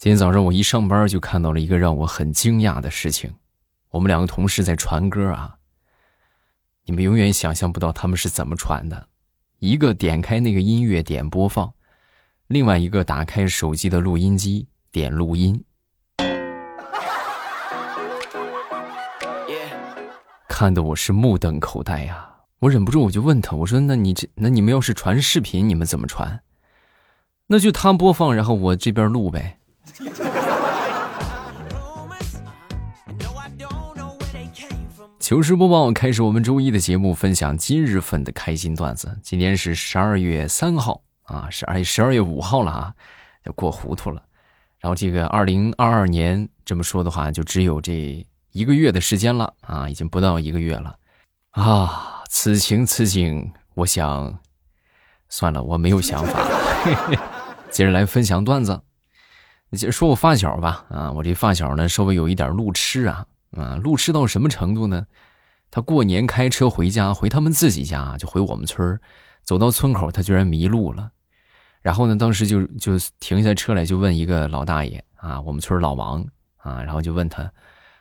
今天早上我一上班就看到了一个让我很惊讶的事情，我们两个同事在传歌啊。你们永远想象不到他们是怎么传的，一个点开那个音乐点播放，另外一个打开手机的录音机点录音，看得我是目瞪口呆呀！我忍不住我就问他，我说：“那你这那你们要是传视频，你们怎么传？那就他播放，然后我这边录呗。” 糗事播报开始，我们周一的节目分享今日份的开心段子。今天是十二月三号啊，十二十二月五号了啊，要过糊涂了。然后这个二零二二年这么说的话，就只有这一个月的时间了啊，已经不到一个月了啊。此情此景，我想算了，我没有想法。接着来分享段子。你就说我发小吧，啊，我这发小呢稍微有一点路痴啊，啊，路痴到什么程度呢？他过年开车回家，回他们自己家，就回我们村走到村口，他居然迷路了。然后呢，当时就就停下车来，就问一个老大爷啊，我们村老王啊，然后就问他，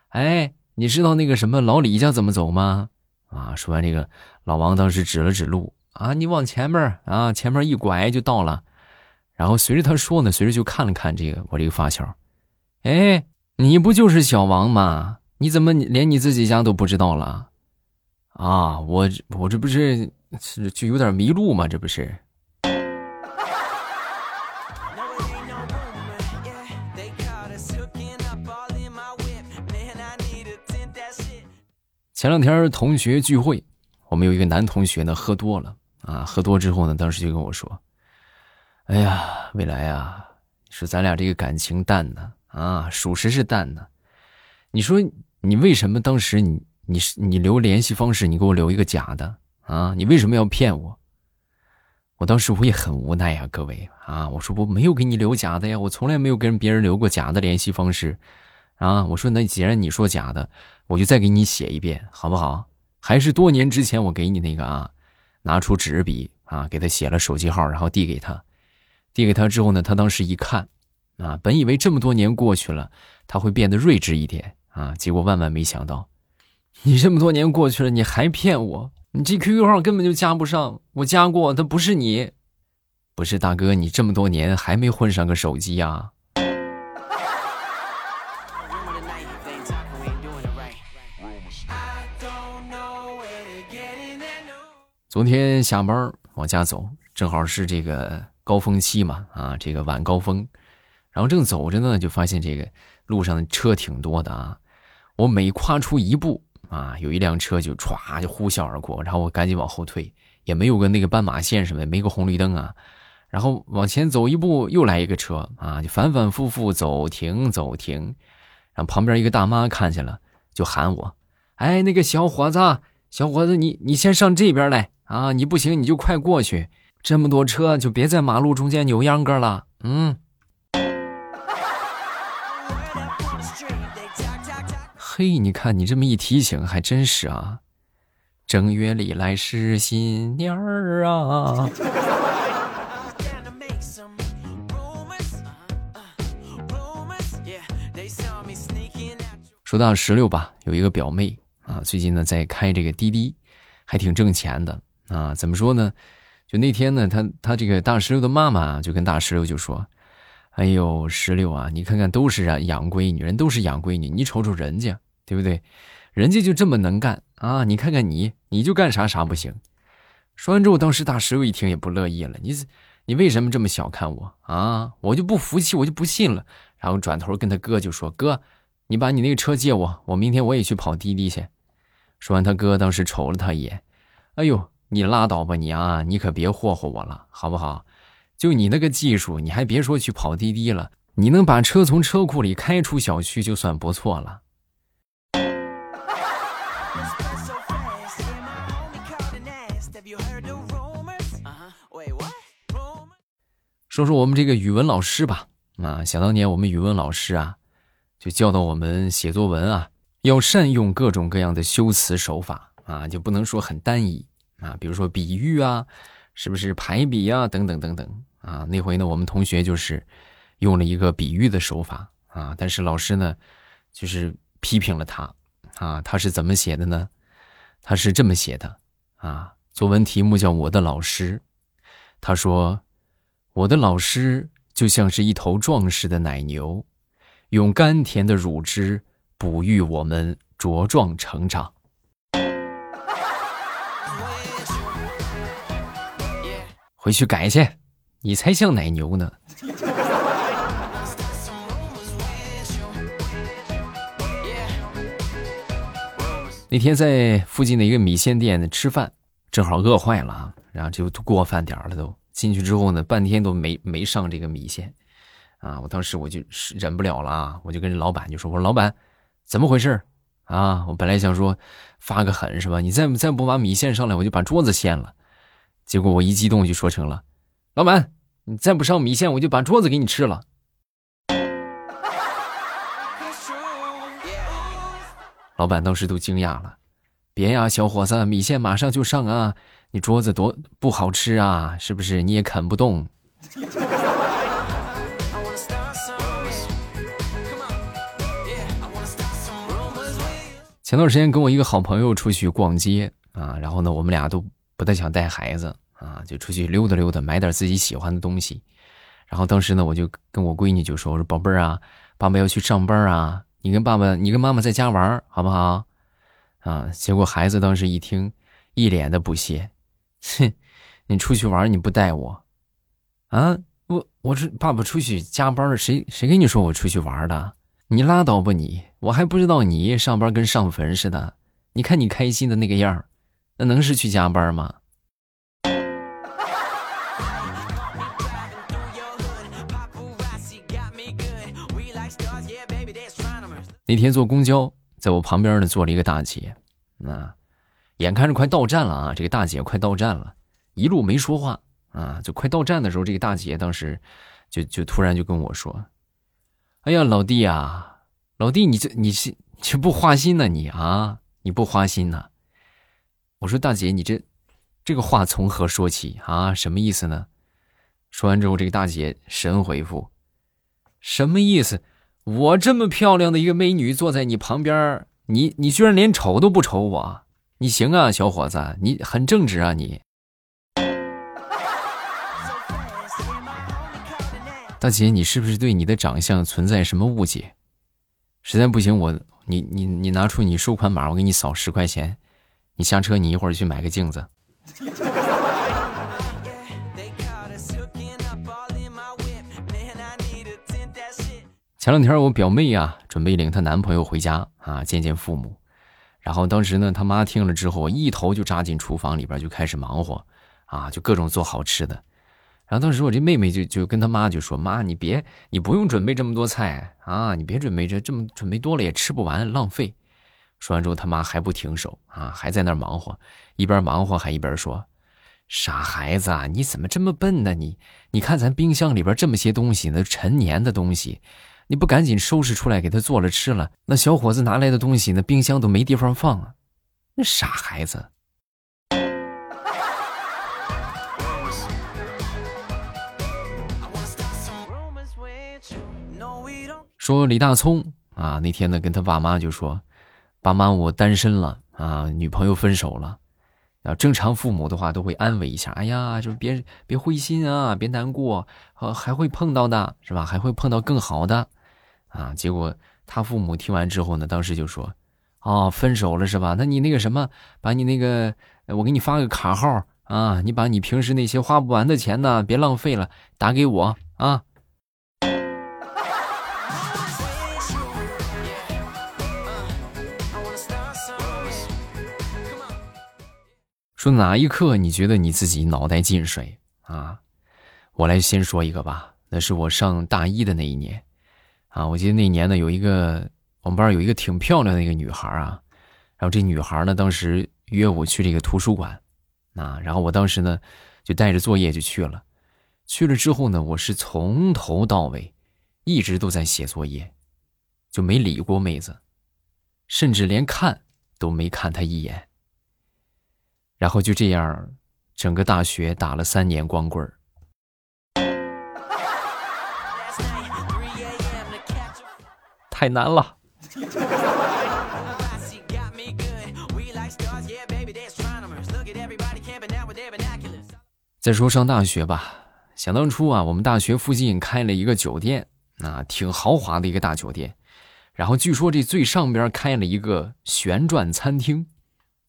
哎，你知道那个什么老李家怎么走吗？啊，说完这个，老王当时指了指路啊，你往前面啊，前面一拐就到了。然后随着他说呢，随着就看了看这个我这个发小，哎，你不就是小王吗？你怎么连你自己家都不知道了？啊，我我这不是是就有点迷路吗？这不是。前两天同学聚会，我们有一个男同学呢喝多了啊，喝多之后呢，当时就跟我说。哎呀，未来啊，说咱俩这个感情淡呢啊，属实是淡呢。你说你为什么当时你你是你留联系方式，你给我留一个假的啊？你为什么要骗我？我当时我也很无奈呀，各位啊，我说我没有给你留假的呀，我从来没有跟别人留过假的联系方式啊。我说那既然你说假的，我就再给你写一遍，好不好？还是多年之前我给你那个啊，拿出纸笔啊，给他写了手机号，然后递给他。递给他之后呢，他当时一看，啊，本以为这么多年过去了，他会变得睿智一点啊，结果万万没想到，你这么多年过去了，你还骗我，你这 QQ 号根本就加不上，我加过，他不是你，不是大哥，你这么多年还没混上个手机呀？昨天下班往家走，正好是这个。高峰期嘛，啊，这个晚高峰，然后正走着呢，就发现这个路上的车挺多的啊。我每跨出一步啊，有一辆车就歘就呼啸而过，然后我赶紧往后退，也没有个那个斑马线什么，没个红绿灯啊。然后往前走一步，又来一个车啊，就反反复复走停走停。然后旁边一个大妈看见了，就喊我：“哎，那个小伙子，小伙子，你你先上这边来啊，你不行你就快过去。”这么多车，就别在马路中间扭秧歌了。嗯。嘿，你看你这么一提醒，还真是啊。正月里来是新年儿啊。说到石榴吧，有一个表妹啊，最近呢在开这个滴滴，还挺挣钱的啊。怎么说呢？就那天呢，他他这个大石榴的妈妈就跟大石榴就说：“哎呦，石榴啊，你看看都是养闺女，人都是养闺女，你瞅瞅人家，对不对？人家就这么能干啊！你看看你，你就干啥啥不行。”说完之后，当时大石榴一听也不乐意了：“你你为什么这么小看我啊？我就不服气，我就不信了。”然后转头跟他哥就说：“哥，你把你那个车借我，我明天我也去跑滴滴去。”说完，他哥当时瞅了他一眼：“哎呦。”你拉倒吧你啊！你可别霍霍我了，好不好？就你那个技术，你还别说去跑滴滴了，你能把车从车库里开出小区就算不错了。说说我们这个语文老师吧，啊，想当年我们语文老师啊，就教导我们写作文啊，要善用各种各样的修辞手法啊，就不能说很单一。啊，比如说比喻啊，是不是排比啊，等等等等啊。那回呢，我们同学就是用了一个比喻的手法啊，但是老师呢，就是批评了他啊，他是怎么写的呢？他是这么写的啊，作文题目叫《我的老师》，他说：“我的老师就像是一头壮实的奶牛，用甘甜的乳汁哺育我们茁壮成长。”回去改去，你才像奶牛呢。那天在附近的一个米线店吃饭，正好饿坏了啊，然后就过饭点了都。进去之后呢，半天都没没上这个米线，啊，我当时我就忍不了了啊，我就跟老板就说：“我说老板，怎么回事啊？我本来想说发个狠是吧？你再再不把米线上来，我就把桌子掀了。结果我一激动就说成了：老板，你再不上米线，我就把桌子给你吃了。”老板当时都惊讶了，别呀，小伙子，米线马上就上啊！你桌子多不好吃啊，是不是？你也啃不动。前段时间跟我一个好朋友出去逛街啊，然后呢，我们俩都不太想带孩子啊，就出去溜达溜达，买点自己喜欢的东西。然后当时呢，我就跟我闺女就说：“我说宝贝儿啊，爸爸要去上班啊。”你跟爸爸，你跟妈妈在家玩，好不好？啊！结果孩子当时一听，一脸的不屑，哼！你出去玩你不带我，啊？我我这爸爸出去加班了，谁谁跟你说我出去玩的？你拉倒吧你！我还不知道你上班跟上坟似的。你看你开心的那个样儿那能是去加班吗？那天坐公交，在我旁边呢坐了一个大姐，啊，眼看着快到站了啊，这个大姐快到站了，一路没说话啊，就快到站的时候，这个大姐当时就就突然就跟我说：“哎呀，老弟啊，老弟，你这你是这不花心呢？你啊，你不花心呢？”我说：“大姐，你这这个话从何说起啊？什么意思呢？”说完之后，这个大姐神回复：“什么意思？”我这么漂亮的一个美女坐在你旁边，你你居然连瞅都不瞅我，你行啊，小伙子，你很正直啊，你。大姐，你是不是对你的长相存在什么误解？实在不行，我你你你拿出你收款码，我给你扫十块钱。你下车，你一会儿去买个镜子。前两天我表妹啊，准备领她男朋友回家啊，见见父母。然后当时呢，他妈听了之后，一头就扎进厨房里边，就开始忙活，啊，就各种做好吃的。然后当时我这妹妹就就跟他妈就说：“妈，你别，你不用准备这么多菜啊，你别准备这这么准备多了也吃不完，浪费。”说完之后，他妈还不停手啊，还在那忙活，一边忙活还一边说：“傻孩子，啊，你怎么这么笨呢？你你看咱冰箱里边这么些东西，那陈年的东西。”你不赶紧收拾出来给他做了吃了，那小伙子拿来的东西，那冰箱都没地方放啊！那傻孩子。说李大聪啊，那天呢跟他爸妈就说：“爸妈，我单身了啊，女朋友分手了。”啊，正常父母的话都会安慰一下：“哎呀，就别别灰心啊，别难过，呃，还会碰到的，是吧？还会碰到更好的。”啊！结果他父母听完之后呢，当时就说：“哦，分手了是吧？那你那个什么，把你那个，我给你发个卡号啊，你把你平时那些花不完的钱呢，别浪费了，打给我啊。”说哪一刻你觉得你自己脑袋进水啊？我来先说一个吧，那是我上大一的那一年。啊，我记得那年呢，有一个我们班有一个挺漂亮的一个女孩啊，然后这女孩呢，当时约我去这个图书馆，啊，然后我当时呢就带着作业就去了，去了之后呢，我是从头到尾一直都在写作业，就没理过妹子，甚至连看都没看她一眼，然后就这样，整个大学打了三年光棍儿。太难了。再说上大学吧，想当初啊，我们大学附近开了一个酒店，啊，挺豪华的一个大酒店。然后据说这最上边开了一个旋转餐厅，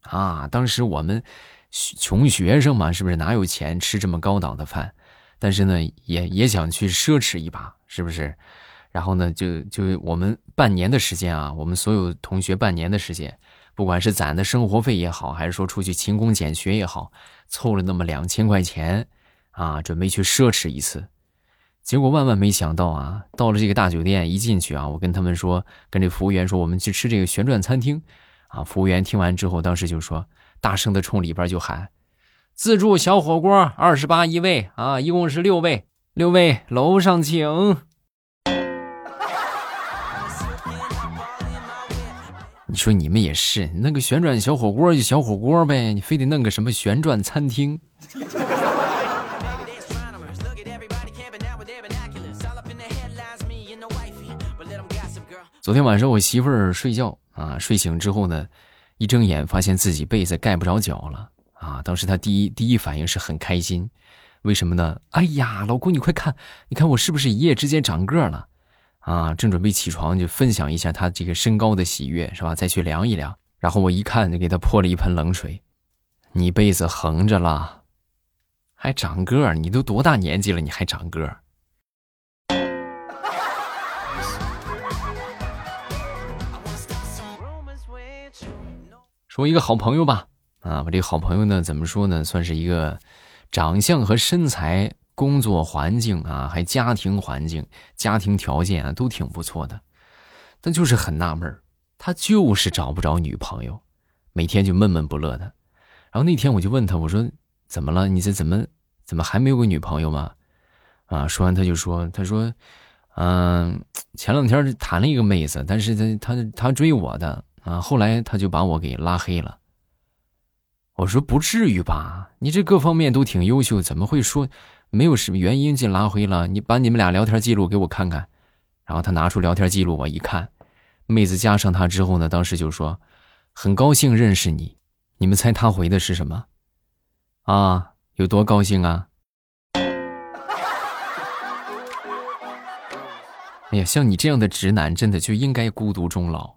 啊，当时我们穷学生嘛，是不是哪有钱吃这么高档的饭？但是呢，也也想去奢侈一把，是不是？然后呢，就就我们半年的时间啊，我们所有同学半年的时间，不管是攒的生活费也好，还是说出去勤工俭学也好。凑了那么两千块钱，啊，准备去奢侈一次，结果万万没想到啊，到了这个大酒店一进去啊，我跟他们说，跟这服务员说，我们去吃这个旋转餐厅，啊，服务员听完之后，当时就说，大声的冲里边就喊，自助小火锅二十八一位啊，一共是六位，六位楼上请。你说你们也是，那个旋转小火锅就小火锅呗，你非得弄个什么旋转餐厅？昨天晚上我媳妇儿睡觉啊，睡醒之后呢，一睁眼发现自己被子盖不着脚了啊！当时她第一第一反应是很开心，为什么呢？哎呀，老公你快看，你看我是不是一夜之间长个了？啊，正准备起床就分享一下他这个身高的喜悦，是吧？再去量一量。然后我一看，就给他泼了一盆冷水。你被子横着了，还长个儿？你都多大年纪了，你还长个儿？说一个好朋友吧，啊，我这个好朋友呢，怎么说呢？算是一个长相和身材。工作环境啊，还家庭环境、家庭条件啊，都挺不错的，但就是很纳闷他就是找不着女朋友，每天就闷闷不乐的。然后那天我就问他，我说：“怎么了？你这怎么怎么还没有个女朋友吗？”啊，说完他就说：“他说，嗯，前两天谈了一个妹子，但是他他他追我的啊，后来他就把我给拉黑了。”我说：“不至于吧？你这各方面都挺优秀，怎么会说？”没有什么原因就拉黑了，你把你们俩聊天记录给我看看。然后他拿出聊天记录，我一看，妹子加上他之后呢，当时就说很高兴认识你。你们猜他回的是什么？啊，有多高兴啊？哎呀，像你这样的直男，真的就应该孤独终老。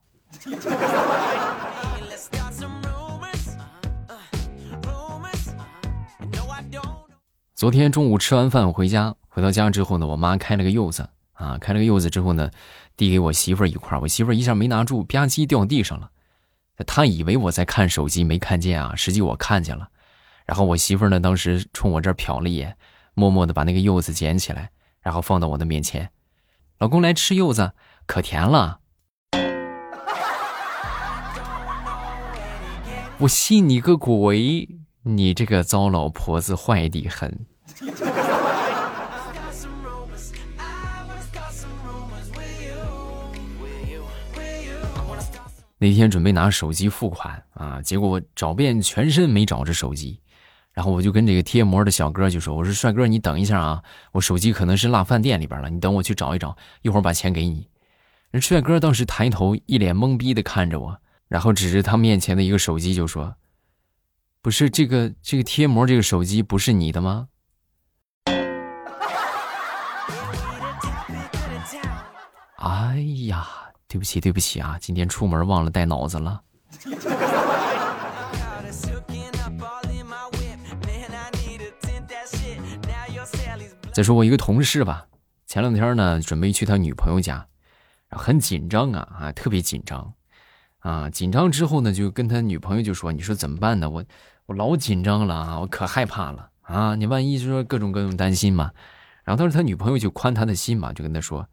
昨天中午吃完饭回家，回到家之后呢，我妈开了个柚子啊，开了个柚子之后呢，递给我媳妇儿一块我媳妇儿一下没拿住，吧唧掉地上了。她以为我在看手机，没看见啊，实际我看见了。然后我媳妇儿呢，当时冲我这儿瞟了一眼，默默的把那个柚子捡起来，然后放到我的面前。老公来吃柚子，可甜了。我信你个鬼！你这个糟老婆子，坏的很。那天准备拿手机付款啊，结果我找遍全身没找着手机，然后我就跟这个贴膜的小哥就说：“我说帅哥，你等一下啊，我手机可能是落饭店里边了，你等我去找一找，一会儿把钱给你。”人帅哥当时抬头一脸懵逼的看着我，然后指着他面前的一个手机就说：“不是这个这个贴膜这个手机不是你的吗？” 哎呀，对不起，对不起啊！今天出门忘了带脑子了。再说我一个同事吧，前两天呢，准备去他女朋友家，很紧张啊啊，特别紧张啊！紧张之后呢，就跟他女朋友就说：“你说怎么办呢？我我老紧张了啊，我可害怕了啊！你万一就说各种各种担心嘛。”然后当时他女朋友就宽他的心嘛，就跟他说。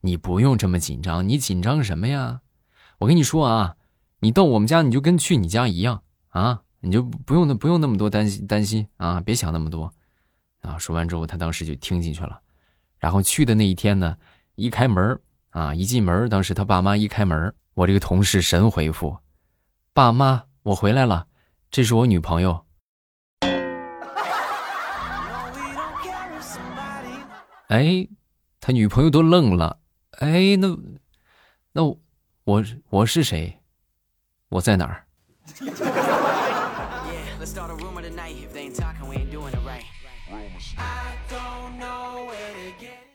你不用这么紧张，你紧张什么呀？我跟你说啊，你到我们家你就跟去你家一样啊，你就不用那不用那么多担心担心啊，别想那么多啊。说完之后，他当时就听进去了。然后去的那一天呢，一开门啊，一进门，当时他爸妈一开门，我这个同事神回复：“爸妈，我回来了，这是我女朋友。”哎，他女朋友都愣了。哎，那，那我我是谁？我在哪儿？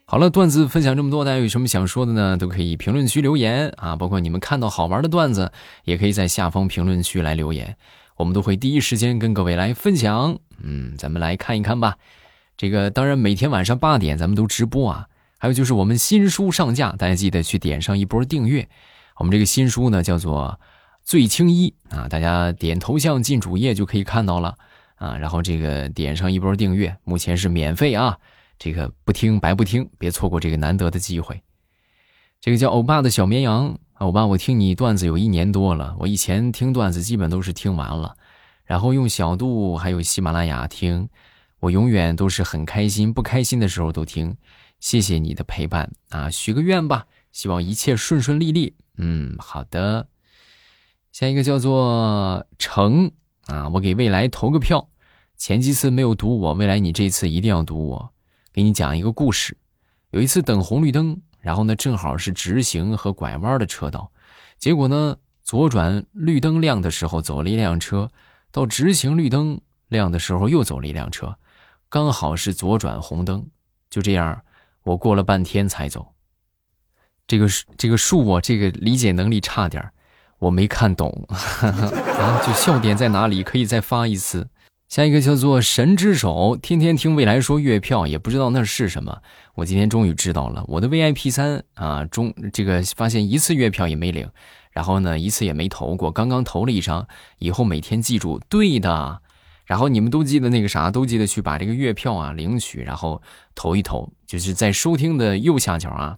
好了，段子分享这么多，大家有什么想说的呢？都可以评论区留言啊！包括你们看到好玩的段子，也可以在下方评论区来留言，我们都会第一时间跟各位来分享。嗯，咱们来看一看吧。这个当然每天晚上八点咱们都直播啊。还有就是我们新书上架，大家记得去点上一波订阅。我们这个新书呢叫做《醉青衣》啊，大家点头像进主页就可以看到了啊。然后这个点上一波订阅，目前是免费啊。这个不听白不听，别错过这个难得的机会。这个叫欧巴的小绵羊，欧巴，我听你段子有一年多了。我以前听段子基本都是听完了，然后用小度还有喜马拉雅听，我永远都是很开心，不开心的时候都听。谢谢你的陪伴啊，许个愿吧，希望一切顺顺利利。嗯，好的。下一个叫做成啊，我给未来投个票。前几次没有读我，未来你这次一定要读我。给你讲一个故事，有一次等红绿灯，然后呢正好是直行和拐弯的车道，结果呢左转绿灯亮的时候走了一辆车，到直行绿灯亮的时候又走了一辆车，刚好是左转红灯，就这样我过了半天才走。这个这个恕我这个理解能力差点我没看懂，啊，就笑点在哪里？可以再发一次。下一个叫做神之手，天天听未来说月票，也不知道那是什么。我今天终于知道了，我的 VIP 三啊，中这个发现一次月票也没领，然后呢一次也没投过，刚刚投了一张，以后每天记住，对的。然后你们都记得那个啥，都记得去把这个月票啊领取，然后投一投，就是在收听的右下角啊，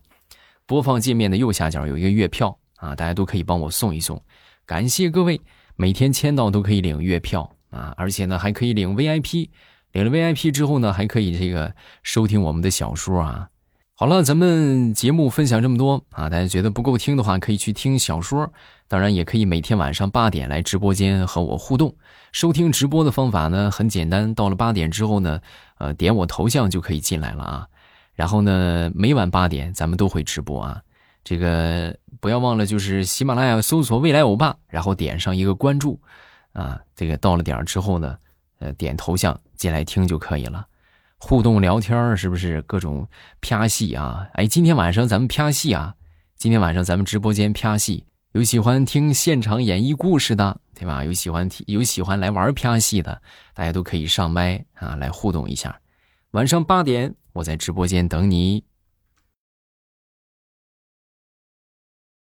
播放界面的右下角有一个月票啊，大家都可以帮我送一送，感谢各位，每天签到都可以领月票。啊，而且呢，还可以领 VIP，领了 VIP 之后呢，还可以这个收听我们的小说啊。好了，咱们节目分享这么多啊，大家觉得不够听的话，可以去听小说。当然，也可以每天晚上八点来直播间和我互动。收听直播的方法呢，很简单，到了八点之后呢，呃，点我头像就可以进来了啊。然后呢，每晚八点咱们都会直播啊。这个不要忘了，就是喜马拉雅搜索“未来欧巴”，然后点上一个关注。啊，这个到了点之后呢，呃，点头像进来听就可以了，互动聊天是不是各种啪戏啊？哎，今天晚上咱们啪戏啊！今天晚上咱们直播间啪戏，有喜欢听现场演绎故事的，对吧？有喜欢听，有喜欢来玩啪戏的，大家都可以上麦啊，来互动一下。晚上八点，我在直播间等你。